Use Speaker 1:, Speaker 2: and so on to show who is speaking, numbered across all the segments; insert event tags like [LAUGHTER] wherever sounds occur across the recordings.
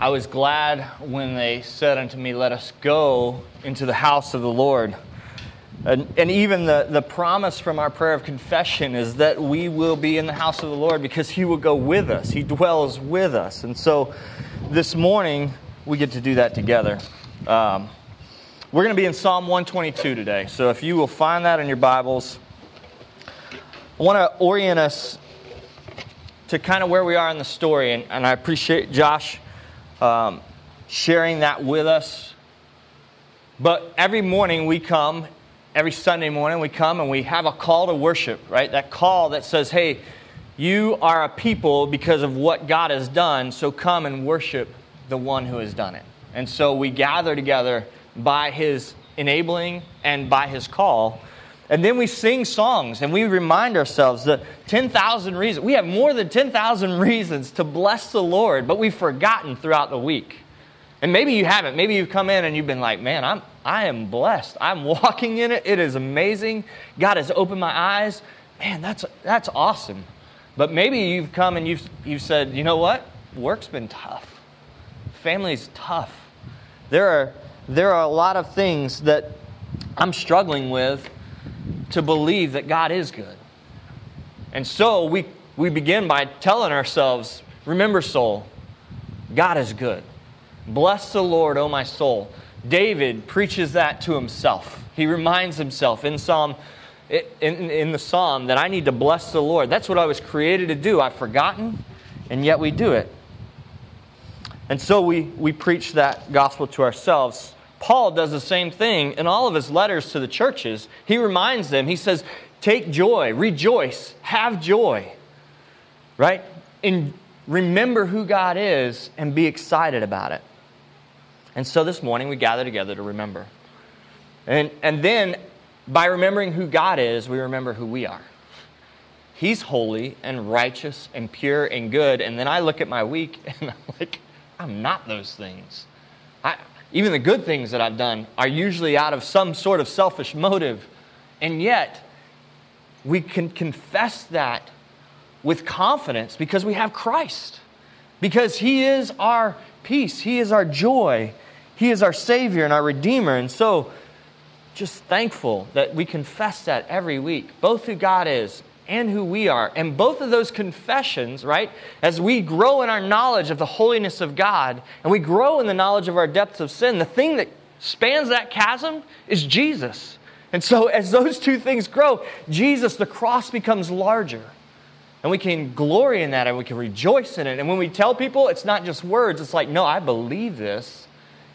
Speaker 1: I was glad when they said unto me, Let us go into the house of the Lord. And, and, even the, the promise from our prayer of confession is that we will be in the house of the Lord because He will go with us. He dwells with us. And so this morning, we get to do that together. Um, we're going to be in Psalm 122 today. So if you will find that in your Bibles, I want to orient us to kind of where we are in the story. And, and I appreciate Josh um, sharing that with us. But every morning we come every Sunday morning we come and we have a call to worship, right? That call that says, hey, you are a people because of what God has done, so come and worship the one who has done it. And so we gather together by his enabling and by his call. And then we sing songs and we remind ourselves that 10,000 reasons, we have more than 10,000 [LAUGHS] reasons to bless the Lord, but we've forgotten throughout the week. And maybe you haven't. Maybe you've come in and you've been like, man, I'm, I am blessed. I'm [LAUGHS] walking in it. It is amazing. God has opened my eyes. Man, that's, that's awesome. But maybe you've come and you've, you've said, you know what? Work's been tough. Family's tough. There are, there are a lot of things that I'm struggling with to believe that God is good. And so we, we begin by telling ourselves, remember, soul, God is good. Bless the Lord, O my soul. David preaches that to himself. He reminds himself in Psalm in, in the psalm that I need to bless the Lord. That's what I was created to do. I've forgotten, and yet we do it. And so we, we preach that gospel to ourselves. Paul does the same thing in all of his letters to the churches. He reminds them, he says, Take joy, rejoice, have joy. Right? And remember who God is and be excited about it. And so this morning we gather together to remember. And, and then by remembering who God is, we remember who we are. He's holy and righteous and pure and good. And then I look at my week [LAUGHS] and I'm like, I'm not those things. Even the good things that I've done are usually out of some sort of selfish motive. And yet, we can confess that with confidence because we have Christ. Because He is our peace, He is our joy, He is our Savior and our Redeemer. And so, just thankful that we confess that every week, both who God is and who we are. And both of those confessions, right, as we grow in our knowledge of the holiness of God and we grow in the knowledge of our depths of sin, the thing that spans that chasm is Jesus. And so, as those two things grow, Jesus, the cross becomes larger. And we can glory in that and we can rejoice in it. And when we tell people, it's not just words, it's like, no, I believe this.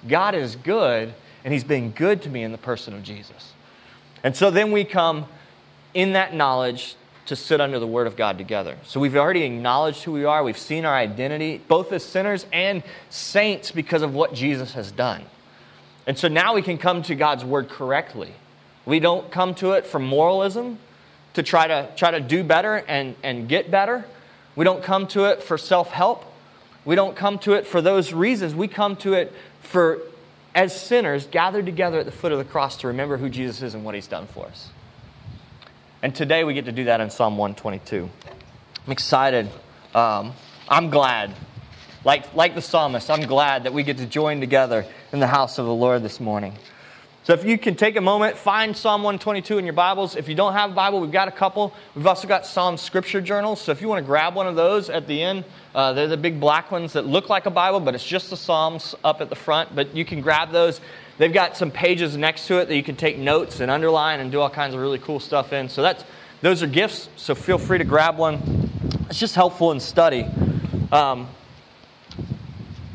Speaker 1: God is good, and He's been good to me in the person of Jesus. And so then we come in that knowledge to sit under the Word of God together. So we've already acknowledged who we are, we've seen our identity, both as sinners and saints, because of what Jesus has done. And so now we can come to God's Word correctly. We don't come to it from moralism, to try to try to do better and, and get better. We don't come to it for self-help. We don't come to it for those reasons. We come to it for as sinners gathered together at the foot of the cross to remember who Jesus is and what he's done for us. And today we get to do that in Psalm 122. I'm excited. Um, I'm glad. Like, like the psalmist, I'm glad that we get to join together in the house of the Lord this morning. So if you can take a moment, find Psalm 122 in your Bibles. If you don't have a Bible, we've got a couple. We've also got Psalm scripture journals. So if you want to grab one of those at the end, uh, they're the big black ones that look like a Bible, but it's just the Psalms up at the front. But you can grab those. They've got some pages next to it that you can take notes and underline and do all kinds of really cool stuff in. So that's those are gifts. So feel free to grab one. It's just helpful in study. Um,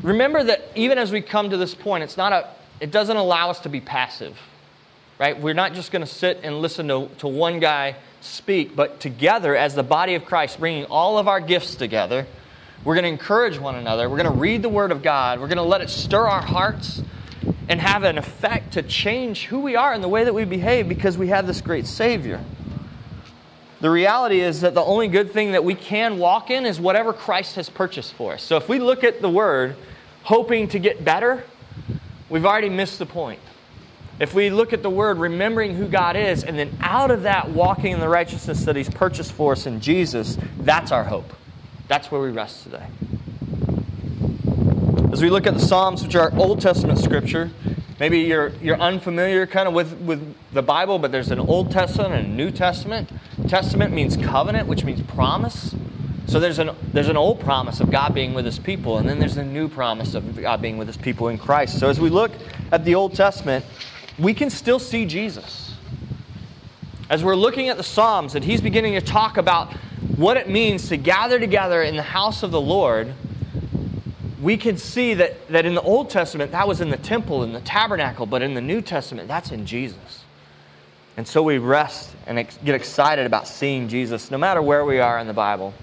Speaker 1: remember that even as we come to this point, it's not a it doesn't allow us to be passive, right? We're not just going to sit and listen to, to one guy speak, but together as the body of Christ, bringing all of our gifts together, we're going to encourage one another. We're going to read the Word of God. We're going to let it stir our hearts and have an effect to change who we are and the way that we behave because we have this great Savior. The reality is that the only good thing that we can walk in is whatever Christ has purchased for us. So if we look at the Word hoping to get better, we've already missed the point. If we look at the word, remembering who God is, and then out of that, walking in the righteousness that He's purchased for us in Jesus, that's our hope. That's where we rest today. As we look at the Psalms, which are Old Testament scripture, maybe you're, you're unfamiliar kind of with, with the Bible, but there's an Old Testament and a New Testament. Testament means covenant, which means promise. So there's an, there's an old promise of God being with his people, and then there's a new promise of God being with his people in Christ. So as we look at the Old Testament, we can still see Jesus. As we're looking at the Psalms, and he's beginning to talk about what it means to gather together in the house of the Lord, we can see that, that in the Old Testament, that was in the temple, in the tabernacle, but in the New Testament, that's in Jesus. And so we rest and get excited about seeing Jesus no matter where we are in the Bible.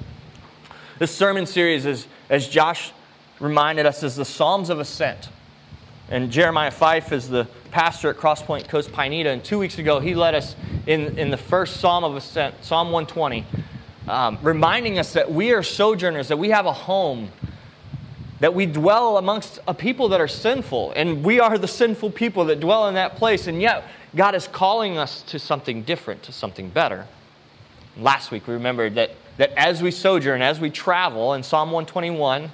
Speaker 1: This sermon series is, as Josh reminded us, is the Psalms of Ascent. And Jeremiah Fife is the pastor at Crosspoint Coast Pineda. And two weeks ago, he led us in, in the first Psalm of Ascent, Psalm 120, um, reminding us that we are sojourners, that we have a home, that we dwell amongst a people that are sinful. And we are the sinful people that dwell in that place. And yet, God is calling us to something different, to something better. Last week, we remembered that that as we sojourn, as we travel, in Psalm 121,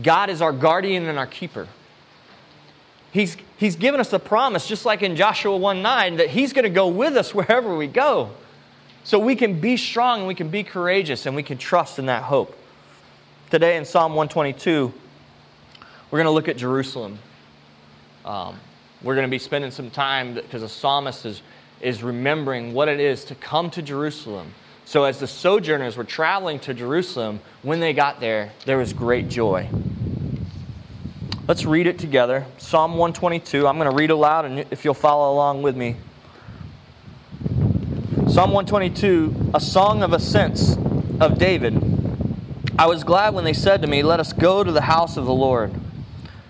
Speaker 1: God is our guardian and our keeper. He's, he's given us a promise, just like in Joshua 1 9, that He's going to go with us wherever we go. So we can be strong and we can be courageous and we can trust in that hope. Today in Psalm 122, we're going to look at Jerusalem. Um, we're going to be spending some time because the psalmist is, is remembering what it is to come to Jerusalem so, as the sojourners were traveling to Jerusalem, when they got there, there was great joy. Let's read it together. Psalm 122. I'm going to read aloud, and if you'll follow along with me. Psalm 122, a song of ascents of David. I was glad when they said to me, Let us go to the house of the Lord.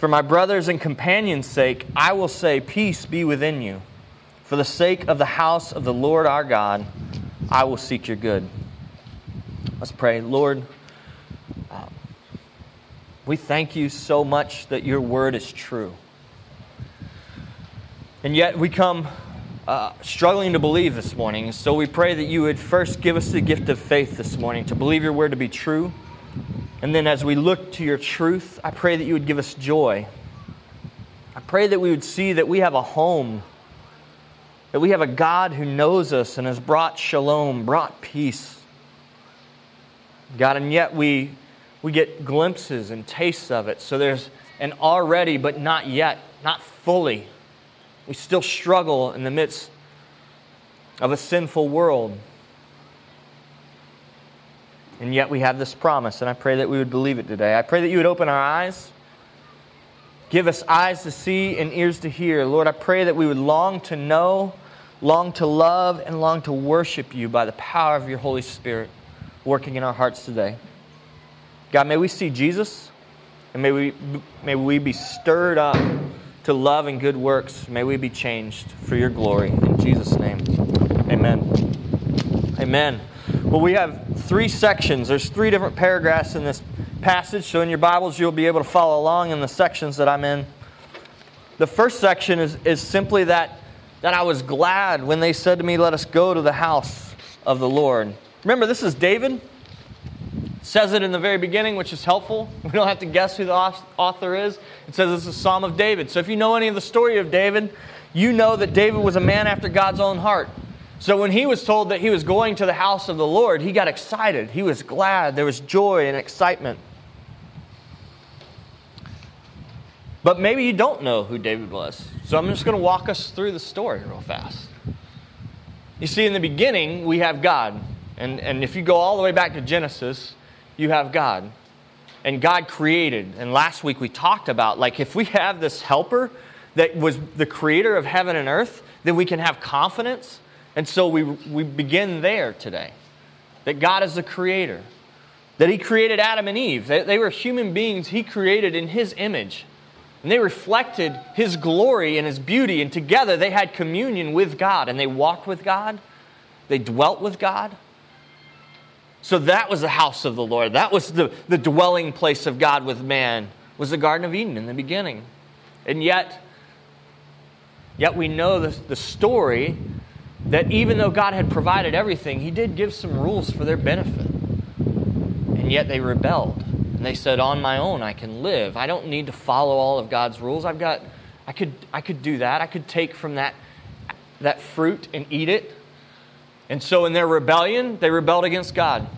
Speaker 1: For my brothers and companions' sake, I will say, Peace be within you. For the sake of the house of the Lord our God, I will seek your good. Let's pray. Lord, um, we thank you so much that your word is true. And yet we come uh, struggling to believe this morning. So we pray that you would first give us the gift of faith this morning to believe your word to be true. And then as we look to your truth, I pray that you would give us joy. I pray that we would see that we have a home that we have a God who knows us and has brought shalom, brought peace. God, and yet we, we get glimpses and tastes of it. So there's an already, but not yet, not fully. We still struggle in the midst of a sinful world. And yet we have this promise, and I pray that we would believe it today. I pray that you would open our eyes, give us eyes to see and ears to hear. Lord, I pray that we would long to know long to love and long to worship you by the power of your Holy Spirit working in our hearts today. God, may we see Jesus and may we, may we be stirred up to love and good works. May we be changed for your glory. In Jesus' name, amen. Amen. Well, we have three sections. There's three different paragraphs in this passage. So in your Bibles, you'll be able to follow along in the sections that I'm in. The first section is, is simply that that I was glad when they said to me, Let us go to the house of the Lord. Remember, this is David. Says it in the very beginning, which is helpful. [LAUGHS] We don't have to guess who the author is. It says it's a Psalm of David. So if you know any of the story of David, you know that David was a man after God's own heart. So when he was told that he was going to the house of the Lord, he got excited. He was glad. There was joy and excitement. But maybe you don't know who David was. So I'm just going to walk us through the story real fast. You see, in the beginning, we have God. And, and if you go all the way back to Genesis, you have God. And God created. And last week we talked about, like, if we have this helper that was the creator of heaven and earth, then we can have confidence. And so we, we begin there today. That God is the creator. That He created Adam and Eve. They, they were human beings He created in His image. And they reflected his glory and his beauty, and together they had communion with God, and they walked with God, they dwelt with God. So that was the house of the Lord. That was the, the dwelling place of God with man, was the Garden of Eden in the beginning. And yet, yet we know the, the story that even though God had provided everything, He did give some rules for their benefit. And yet they rebelled. And they said, On my own, I can live. I don't need to follow all of God's rules. I've got, I could, I could do that. I could take from that, that fruit and eat it. And so in their rebellion, they rebelled against God.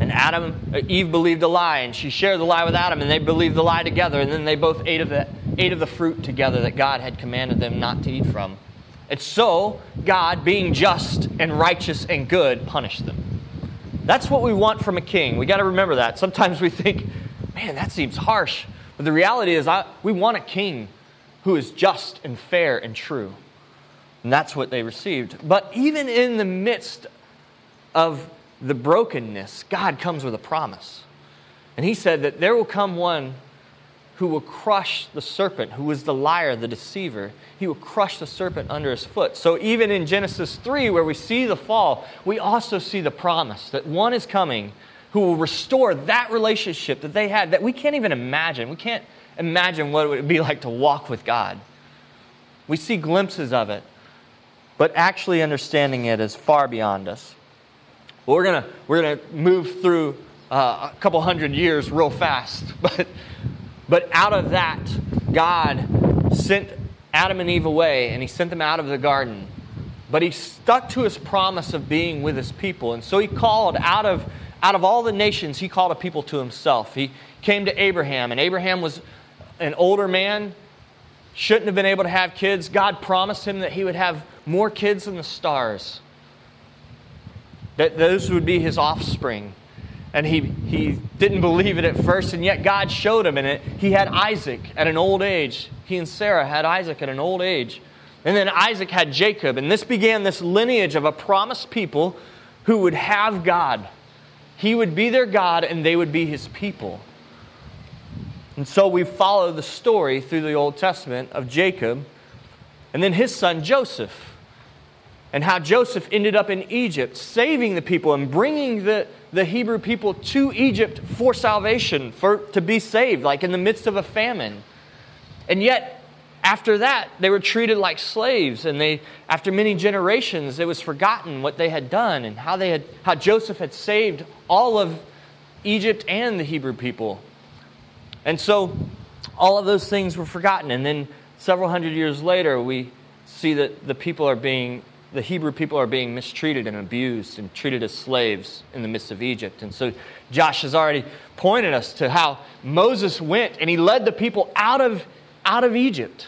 Speaker 1: And Adam, Eve believed a lie, and she shared the lie with Adam, and they believed the lie together, and then they both ate of the, ate of the fruit together that God had commanded them not to eat from. And so, God, being just and righteous and good, punished them. That's what we want from a king. We got to remember that. Sometimes we think, man, that seems harsh. But the reality is, I, we want a king who is just and fair and true. And that's what they received. But even in the midst of the brokenness, God comes with a promise. And He said that there will come one who will crush the serpent, who is the liar, the deceiver. He will crush the serpent under his foot. So, even in Genesis 3, where we see the fall, we also see the promise that one is coming who will restore that relationship that they had that we can't even imagine. We can't imagine what it would be like to walk with God. We see glimpses of it, but actually understanding it is far beyond us. Well, we're going we're gonna move through uh, a couple hundred years real fast, [LAUGHS] but, but out of that, God sent Adam and Eve away and he sent them out of the garden. But he stuck to his promise of being with his people. And so he called out of, out of all the nations, he called a people to himself. He came to Abraham, and Abraham was an older man, shouldn't have been able to have kids. God promised him that he would have more kids than the stars that those would be his offspring. And he, he didn't believe it at first, and yet God showed him in it. He had Isaac at an old age. He and Sarah had Isaac at an old age. And then Isaac had Jacob. And this began this lineage of a promised people who would have God. He would be their God, and they would be his people. And so we follow the story through the Old Testament of Jacob and then his son Joseph and how Joseph ended up in Egypt, saving the people and bringing the, the Hebrew people to Egypt for salvation, for, to be saved, like in the midst of a famine. And yet, after that, they were treated like slaves, and they, after many generations, it was forgotten what they had done and how, they had, how Joseph had saved all of Egypt and the Hebrew people. And so, all of those things were forgotten. And then, several hundred years later, we see that the people are being the Hebrew people are being mistreated and abused and treated as slaves in the midst of Egypt. And so Josh has already pointed us to how Moses went and he led the people out of, out of Egypt.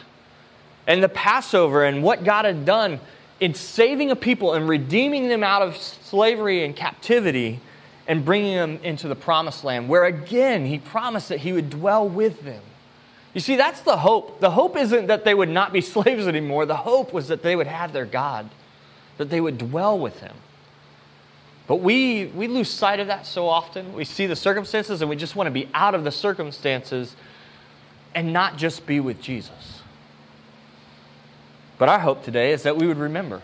Speaker 1: And the Passover and what God had done in saving a people and redeeming them out of slavery and captivity and bringing them into the promised land, where again he promised that he would dwell with them. You see, that's the hope. The hope isn't that they would not be [LAUGHS] slaves anymore, the hope was that they would have their God that they would dwell with him. But we, we lose sight of that so often. We see the circumstances and we just want to be out of the circumstances and not just be with Jesus. But our hope today is that we would remember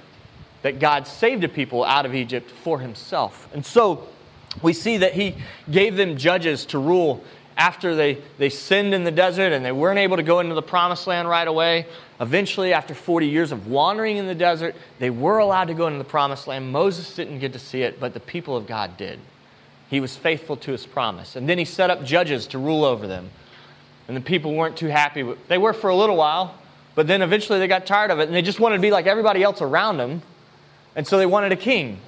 Speaker 1: that God saved a people out of Egypt for himself. And so we see that he gave them judges to rule after they, they sinned in the desert and they weren't able to go into the promised land right away, eventually, after 40 years of wandering in the desert, they were allowed to go into the promised land. Moses didn't get to see it, but the people of God did. He was faithful to his promise. And then he set up judges to rule over them. And the people weren't too happy. They were for a little while, but then eventually they got tired of it and they just wanted to be like everybody else around them. And so they wanted a king.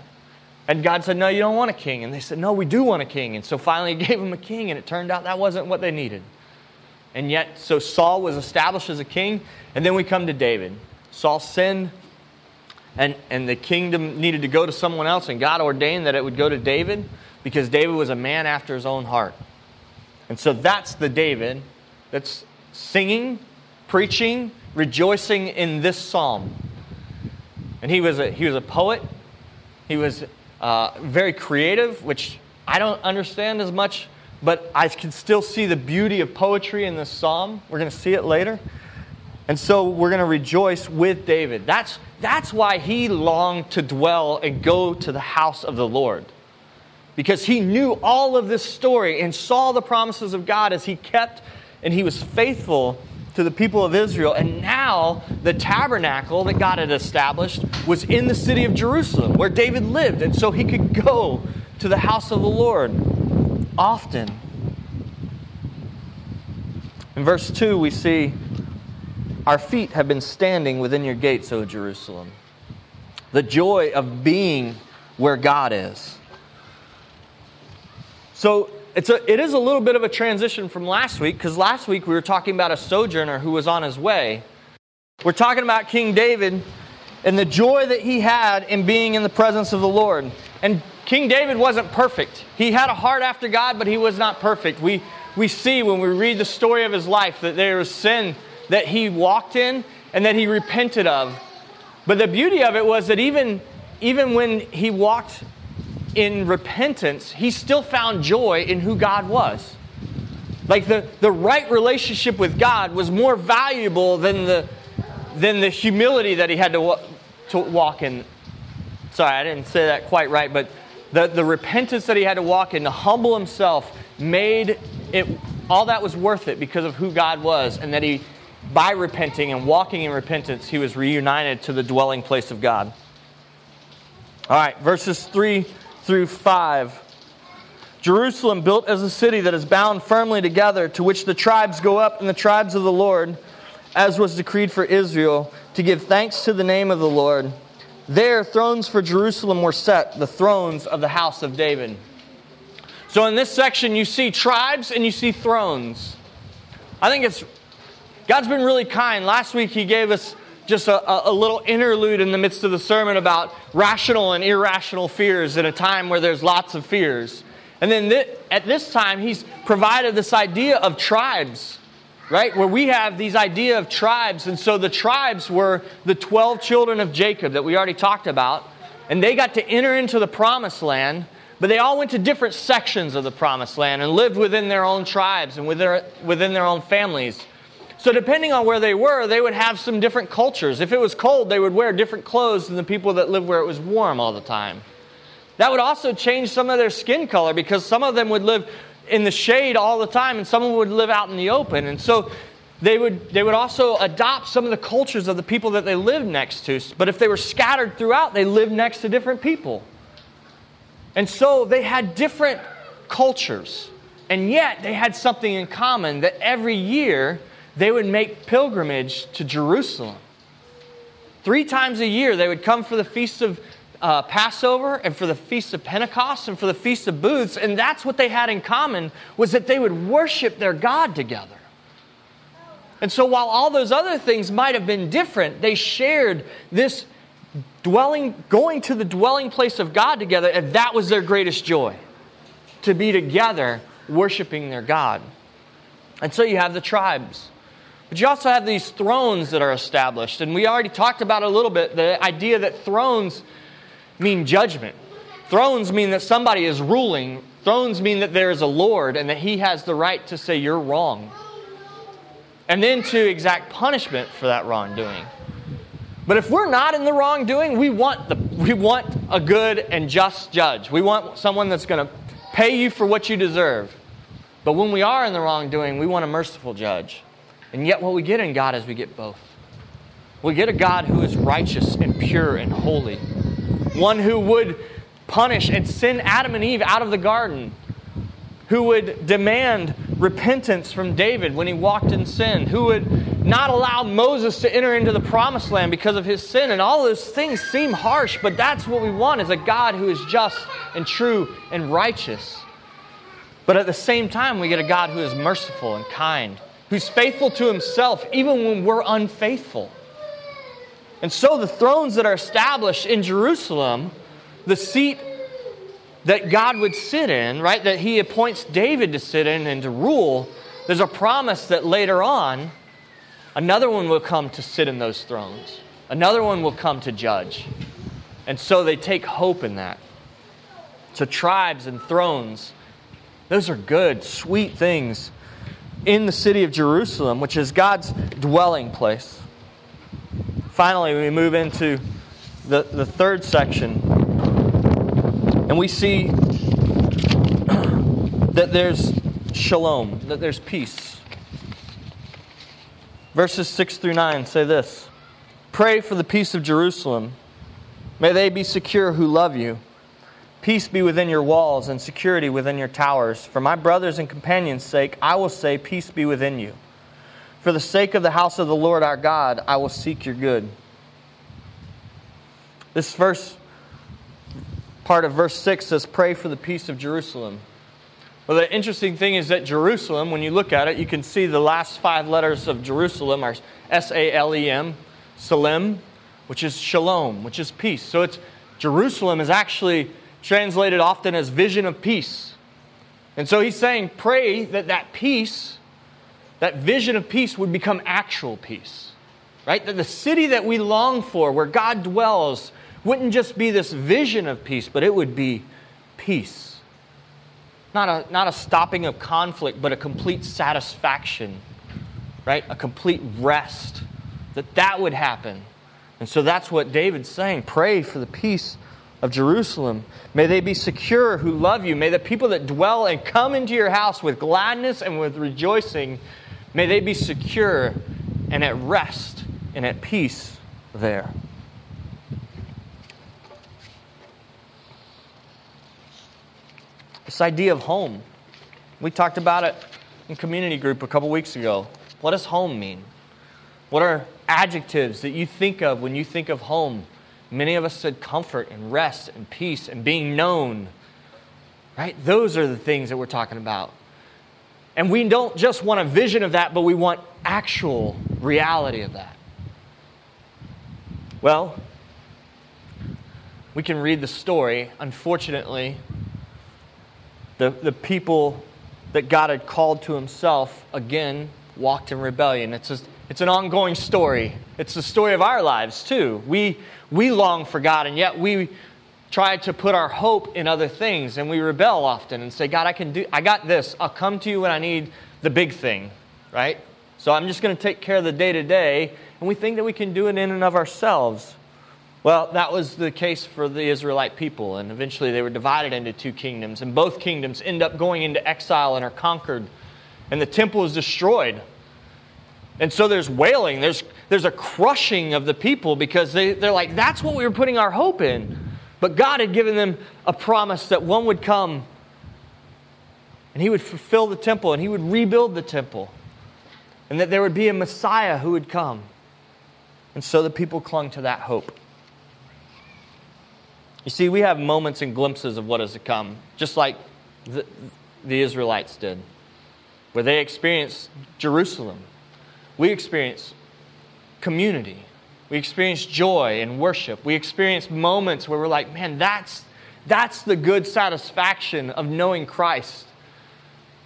Speaker 1: And God said, No, you don't want a king. And they said, No, we do want a king. And so finally [LAUGHS] he gave them a king, and it turned out that wasn't what they needed. And yet, so Saul was established as a king, and then we come to David. Saul sinned, and, and the kingdom needed to go to someone else, and God ordained that it would go to David because David was a man after his own heart. And so that's the David that's singing, preaching, rejoicing in this psalm. And he was a, he was a poet, he was uh, very creative, which I don't understand as much but I can still see the beauty of poetry in this psalm. We're going to see it later. And so we're going to rejoice with David. That's, that's why he longed to dwell and go to the house of the Lord. Because he knew all of this story and saw the promises of God as he kept and he was faithful to the people of Israel. And now the tabernacle that God had established was in the city of Jerusalem where David lived. And so he could go to the house of the Lord often. In verse 2, we see, Our feet have been standing within your gates, O Jerusalem. The joy of being where God is. So it's a, it is a little bit of a transition from last week because last week we were talking about a sojourner who was on his way. We're talking about King David and the joy that he had in being in the presence of the Lord. And King David wasn't perfect. He had a heart after God, but he was not perfect. We, we see when we read the story of his life that there was sin that he walked in and that he repented of. But the beauty of it was that even, even when he walked in repentance, he still found joy in who God was. Like the, the right relationship with God was more valuable than the, than the humility that he had to, to walk in. Sorry, I didn't say that quite right, but the, the repentance that he had to walk in to humble himself made it all that was worth it because of who God was, and that he, by repenting and walking in repentance, he was reunited to the dwelling place of God. All right, verses 3 through 5. Jerusalem, built as a city that is bound firmly together, to which the tribes go up and the tribes of the Lord, as was decreed for Israel, to give thanks to the name of the Lord. There, thrones for Jerusalem were set, the thrones of the house of David. So, in this section, you see tribes and you see thrones. I think it's, God's been really kind. Last week, He gave us just a, a, little interlude in the midst of the sermon about rational and irrational fears in a time where there's lots of fears. And then th- at this time, he's provided this idea of tribes, right? Where we have these idea of tribes. And so the tribes were the 12 children of Jacob that we already talked about. And they got to enter into the promised land, but they all went to different sections of the promised land and lived within their own tribes and within their own families. So, depending on where they were, they would have some different cultures. If it was cold, they would wear different clothes than the people that lived where it was warm all the time. That would also change some of their skin color because some of them would live in the shade all the time and some would live out in the open. And so they would, they would also adopt some of the cultures of the people that they lived next to. But if they were scattered throughout, they lived next to different people. And so they had different cultures. And yet they had something in common that every year they would make pilgrimage to Jerusalem. Three times a year, they would come for the Feast of uh, Passover and for the Feast of Pentecost and for the Feast of Booths. And that's what they had in common was that they would worship their God together. And so while all those other things might have been different, they shared this dwelling, going to the dwelling place of God together, and that was their greatest joy to be together worshiping their God. And so you have the tribes. But you also have these thrones that are established. And we already talked about a little bit the idea that thrones mean judgment. Thrones mean that somebody is ruling. Thrones mean that there is a Lord and that he has the right to say you're wrong. And then to exact punishment for that wrongdoing. But if we're not in the wrongdoing, we want, the, we want a good and just judge. We want someone that's going to pay you for what you deserve. But when we are in the wrongdoing, we want a merciful judge. And yet, what we get in God is we get both. We get a God who is righteous and pure and holy, one who would punish and send Adam and Eve out of the garden, who would demand repentance from David when he walked in sin, who would not allow Moses to enter into the promised land because of his sin. And all those things seem harsh, but that's what we want is a God who is just and true and righteous. But at the same time, we get a God who is merciful and kind who's faithful to himself even when we're unfaithful. And so the thrones that are established in Jerusalem, the seat that God would sit in, right, that he appoints David to sit in and to rule, there's a promise that later on, another one will come to sit in those thrones. Another one will come to judge. And so they take hope in that. So tribes and thrones Those are good, sweet things in the city of Jerusalem, which is God's dwelling place. Finally, we move into the, the third section, and we see [CLEARS THROAT] that there's shalom, that there's peace. Verses 6 through 9 say this Pray for the peace of Jerusalem. May they be secure who love you. Peace be within your walls and security within your towers. For my brothers and companions' sake, I will say, Peace be within you. For the sake of the house of the Lord our God, I will seek your good. This first part of verse 6 says, Pray for the peace of Jerusalem. Well, the interesting thing is that Jerusalem, when you look at it, you can see the last five letters of Jerusalem are S A L E M, Salem, which is shalom, which is peace. So it's Jerusalem is actually translated often as vision of peace. And so he's saying, pray that that peace, that vision of peace, would become actual peace. Right? That the city that we long for, where God dwells, wouldn't just be this vision of peace, but it would be peace. Not a, not a stopping of conflict, but a complete satisfaction, right? A complete rest. That that would happen. And so that's what David's saying. Pray for the peace of Jerusalem. May they be secure who love you. May the people that dwell and come into your house with gladness and with rejoicing, may they be secure and at rest and at peace there. This idea of home. We talked about it in community group a couple weeks ago. What does home mean? What are adjectives that you think of when you think of home? Many of us said comfort and rest and peace and being known. Right? Those are the things that we're talking about. And we don't just want a vision of that, but we want actual reality of that. Well, we can read the story. Unfortunately, the, the people that God had called to himself again walked in rebellion. It's, a, it's an ongoing story. It's the story of our lives, too. We, we long for God, and yet we try to put our hope in other things, and we rebel often and say, God, I can do, I got this. I'll come to you when I need the big thing, right? So I'm just going to take care of the day to day, and we think that we can do it in and of ourselves. Well, that was the case for the Israelite people, and eventually they were divided into two kingdoms, and both kingdoms end up going into exile and are conquered, and the temple is destroyed. And so there's wailing, there's, there's a crushing of the people because they, they're like, that's what we were putting our hope in. But God had given them a promise that one would come and he would fulfill the temple and he would rebuild the temple, and that there would be a Messiah who would come. And so the people clung to that hope. You see, we have moments and glimpses of what is to come, just like the, the Israelites did, where they experienced Jerusalem. We experience community. We experience joy and worship. We experience moments where we're like, man, that's, that's the good satisfaction of knowing Christ.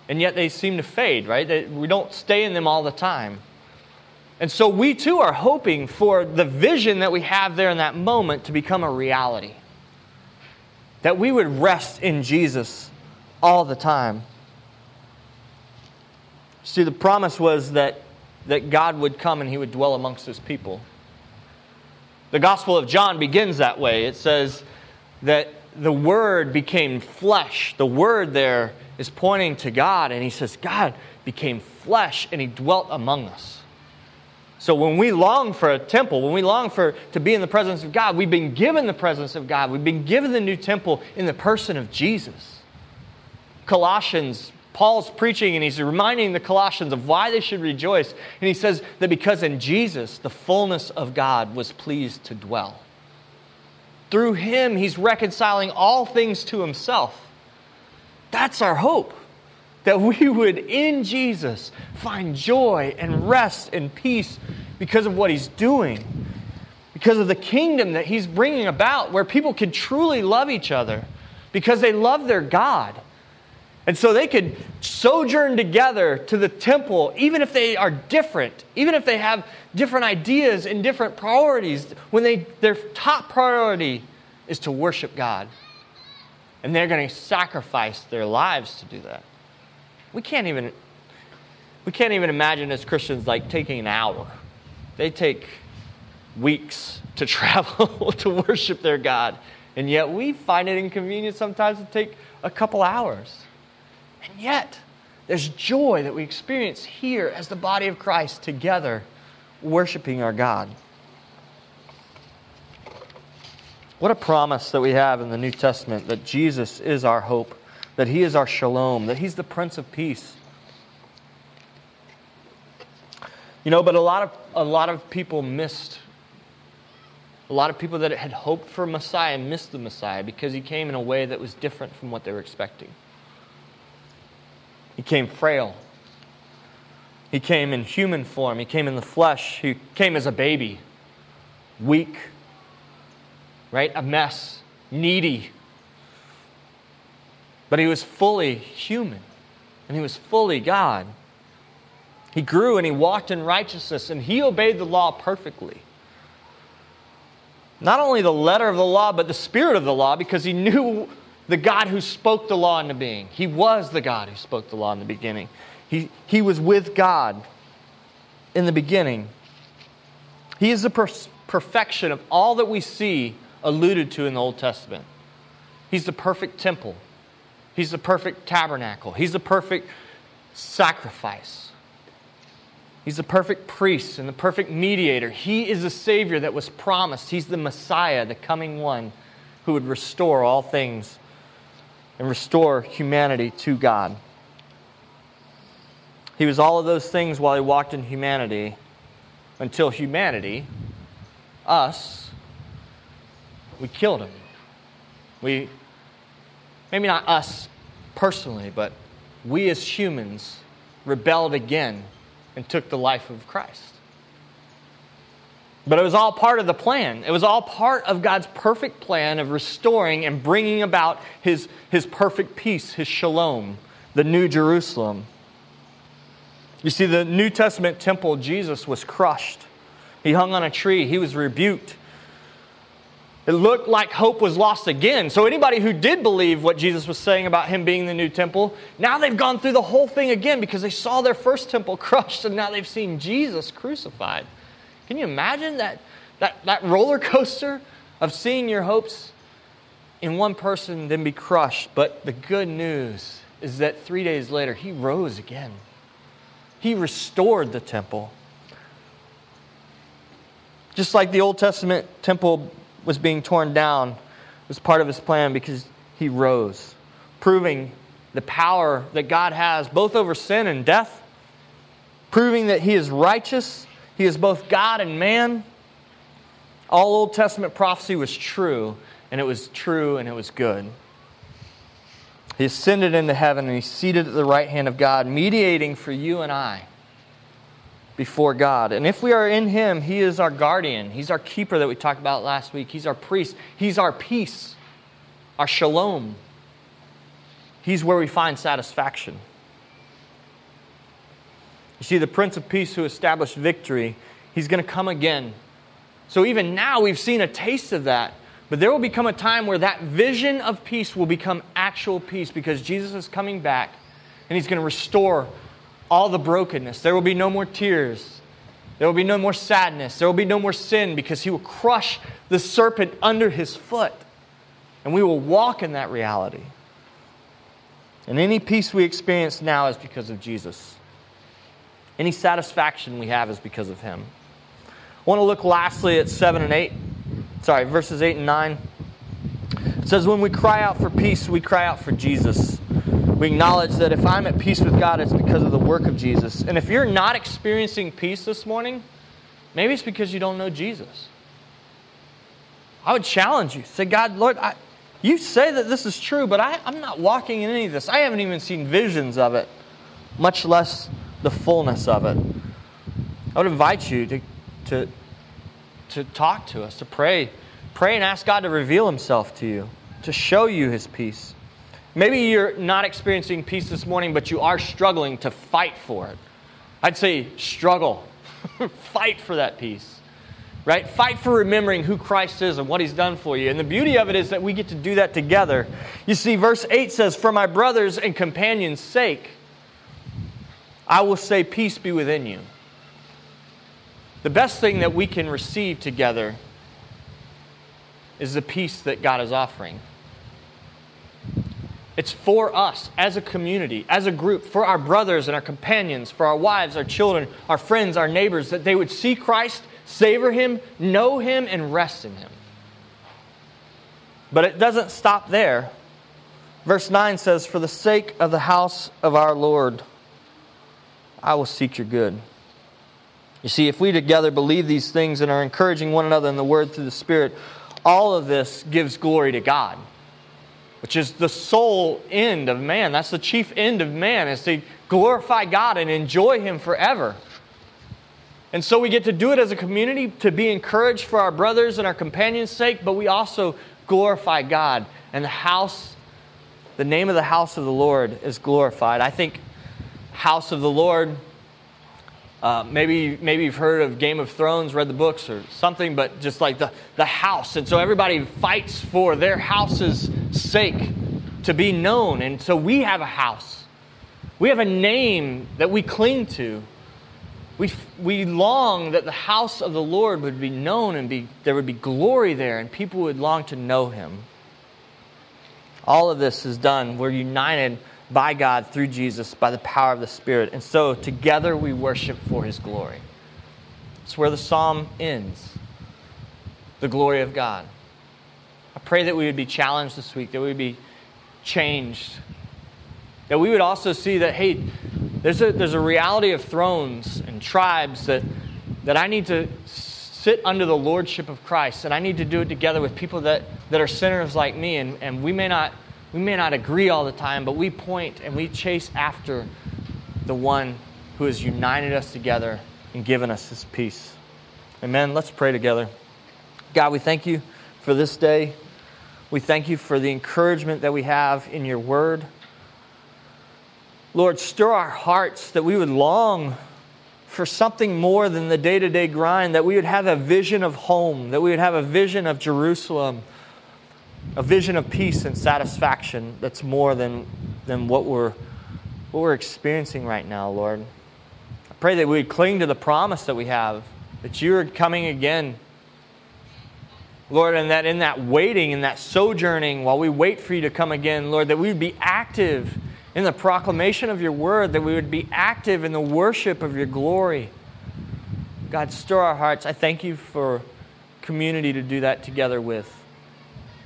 Speaker 1: And yet they seem to fade, right? They, we don't stay in them all the time. And so we too are hoping for the vision that we have there in that moment to become a reality that we would rest in Jesus all the time. See, the promise was that, that God would come and he would dwell amongst his people. The Gospel of John begins that way. It says that the Word became flesh. The Word there is pointing to God, and he says, God became flesh and he dwelt among us. So when we long for a temple, when we long for to be in the presence of God, we've been given the presence of God. We've been given the new temple in the person of Jesus. Colossians, Paul's preaching and he's reminding the Colossians of why they should rejoice. And he says that because in Jesus, the fullness of God was pleased to dwell. Through him, he's reconciling all things to himself. That's our hope that we [LAUGHS] would, in Jesus, find joy and rest and peace because of what He's doing, because of the kingdom that He's bringing about, where people can truly love each other because they love their God. And so they could sojourn together to the temple, even if they are different, even if they have different ideas and different priorities, when they, their top priority is to worship God. And they're going to sacrifice their lives to do that. We can't even we can't even imagine as Christians like taking an hour. They take weeks to [LAUGHS] travel to worship their God. And yet we find it inconvenient sometimes to take a couple hours. And yet, there's joy that we experience here as the body of Christ together worshiping our God. What a promise that we have in the New Testament that Jesus is our hope, that He is our shalom, that He's the Prince of Peace. You know, but a lot of, a lot of people missed, a lot of people that had hoped for Messiah missed the Messiah because He came in a way that was different from what they were expecting. He came frail. He came in human form. He came in the flesh. He came as a baby, weak, right? A mess, needy. But he was fully human and he was fully God. He grew and he walked in righteousness and he obeyed the law perfectly. Not only the letter of the law, but the spirit of the law because he knew the God who spoke the law into being. He was the God who spoke the law in the beginning. He, he was with God in the beginning. He is the per- perfection of all that we see alluded to in the Old Testament. He's the perfect temple, He's the perfect tabernacle, He's the perfect sacrifice. He's the perfect priest and the perfect mediator. He is the Savior that was promised. He's the Messiah, the coming one who would restore all things and restore humanity to God. He was all of those things while he walked in humanity until humanity, us, we killed him. We, maybe not us personally, but we as humans rebelled again and took the life of Christ. But it was all part of the plan. It was all part of God's perfect plan of restoring and bringing about his, his perfect peace, his shalom, the new Jerusalem. You see, the New Testament temple, Jesus was crushed. He hung on a tree, he was rebuked, it looked like hope was lost again. So, anybody who did believe what Jesus was saying about him being the new temple, now they've gone through the whole thing again because they saw their first temple [LAUGHS] crushed and now they've seen Jesus crucified. Can you imagine that, that, that roller coaster of seeing your hopes in one person then be crushed? But the good news is that three days later, he rose again. He restored the temple. Just like the Old Testament temple was being torn down was part of his plan because he rose, proving the power that God has both over sin and death, proving that he is righteous, he is both God and man. All Old Testament prophecy was true, and it was true and it was good. He ascended into heaven and he's seated at the right hand of God, mediating for you and I before God. And if we are in Him, He is our guardian. He's our keeper that we talked about last week. He's our priest. He's our peace, our shalom. He's where we find satisfaction. You see, the Prince of Peace who established victory, He's going to come again. So even now, we've seen a taste of that. But there will become a time where that vision of peace will become actual peace because Jesus is coming back and He's going to restore all the brokenness. There will be no more tears. There will be no more sadness. There will be no more sin because he will crush the serpent under his foot. And we will walk in that reality. And any peace we experience now is because of Jesus. Any satisfaction we have is because of him. I want to look lastly at 7 and 8. Sorry, verses 8 and 9. It says, When we cry out for peace, we cry out for Jesus. We acknowledge that if I'm at peace with God, it's because of the work of Jesus. And if you're not experiencing peace this morning, maybe it's because you don't know Jesus. I would challenge you. Say, God, Lord, I, you say that this is true, but I, I'm not walking in any of this. I haven't even seen visions of it, much less the fullness of it. I would invite you to, to, to talk to us, to pray. Pray and ask God to reveal Himself to you, to show you His peace. Maybe you're not experiencing peace this morning, but you are struggling to fight for it. I'd say struggle. [LAUGHS] fight for that peace. right? Fight for remembering who Christ is and what he's done for you. And the beauty of it is that we get to do that together. You see, verse 8 says, For my brothers and companions' sake, I will say, Peace be within you. The best thing that we can receive together is the peace that God is offering. It's for us as a community, as a group, for our brothers and our companions, for our wives, our children, our friends, our neighbors, that they would see Christ savor Him, know Him, and rest in Him. But it doesn't stop there. Verse 9 says, For the sake of the house of our Lord, I will seek your good. You see, if we together believe these things and are encouraging one another in the word through the Spirit, all of this gives glory to God, which is the sole end of man. That's the chief end of man, is to glorify God and enjoy Him forever. And so we get to do it as a community to be encouraged for our brothers and our companions' sake, but we also glorify God. And the house, the name of the house of the Lord is glorified. I think house of the Lord, uh, maybe, maybe you've heard of Game of Thrones, read the books or something, but just like the, the house. And so everybody fights for their house's sake to be known. And so we have a house. We have a name that we cling to. We, we long that the house of the Lord would be known and be, there would be glory there, and people would long to know him. All of this is done. We're united by God through Jesus by the power of the Spirit. And so together we worship for his glory. It's where the psalm ends the glory of God. I pray that we would be challenged this week, that we would be changed, that we would also see that, hey, there's a, there's a reality of thrones and tribes that, that I need to sit under the lordship of Christ, and I need to do it together with people that, that are sinners like me. And, and we, may not, we may not agree all the time, but we point and we chase after the one who has united us together and given us his peace. Amen. Let's pray together. God, we thank you for this day. We thank you for the encouragement that we have in your word. Lord, stir our hearts that we would long for something more than the day to day grind, that we would have a vision of home, that we would have a vision of Jerusalem, a vision of peace and satisfaction that's more than, than what, we're, what we're experiencing right now, Lord. I pray that we would cling to the promise that we have, that you are coming again. Lord, and that in that waiting, in that sojourning, while we wait for you to come again, Lord, that we would be active in the proclamation of your word, that we would be active in the worship of your glory. God, stir our hearts. I thank you for community to do that together with.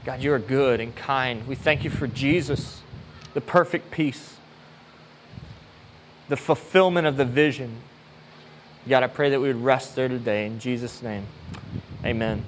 Speaker 1: God, you are good and kind. We thank you for Jesus, the perfect peace, the fulfillment of the vision. God, I pray that we would rest there today. In Jesus' name, amen.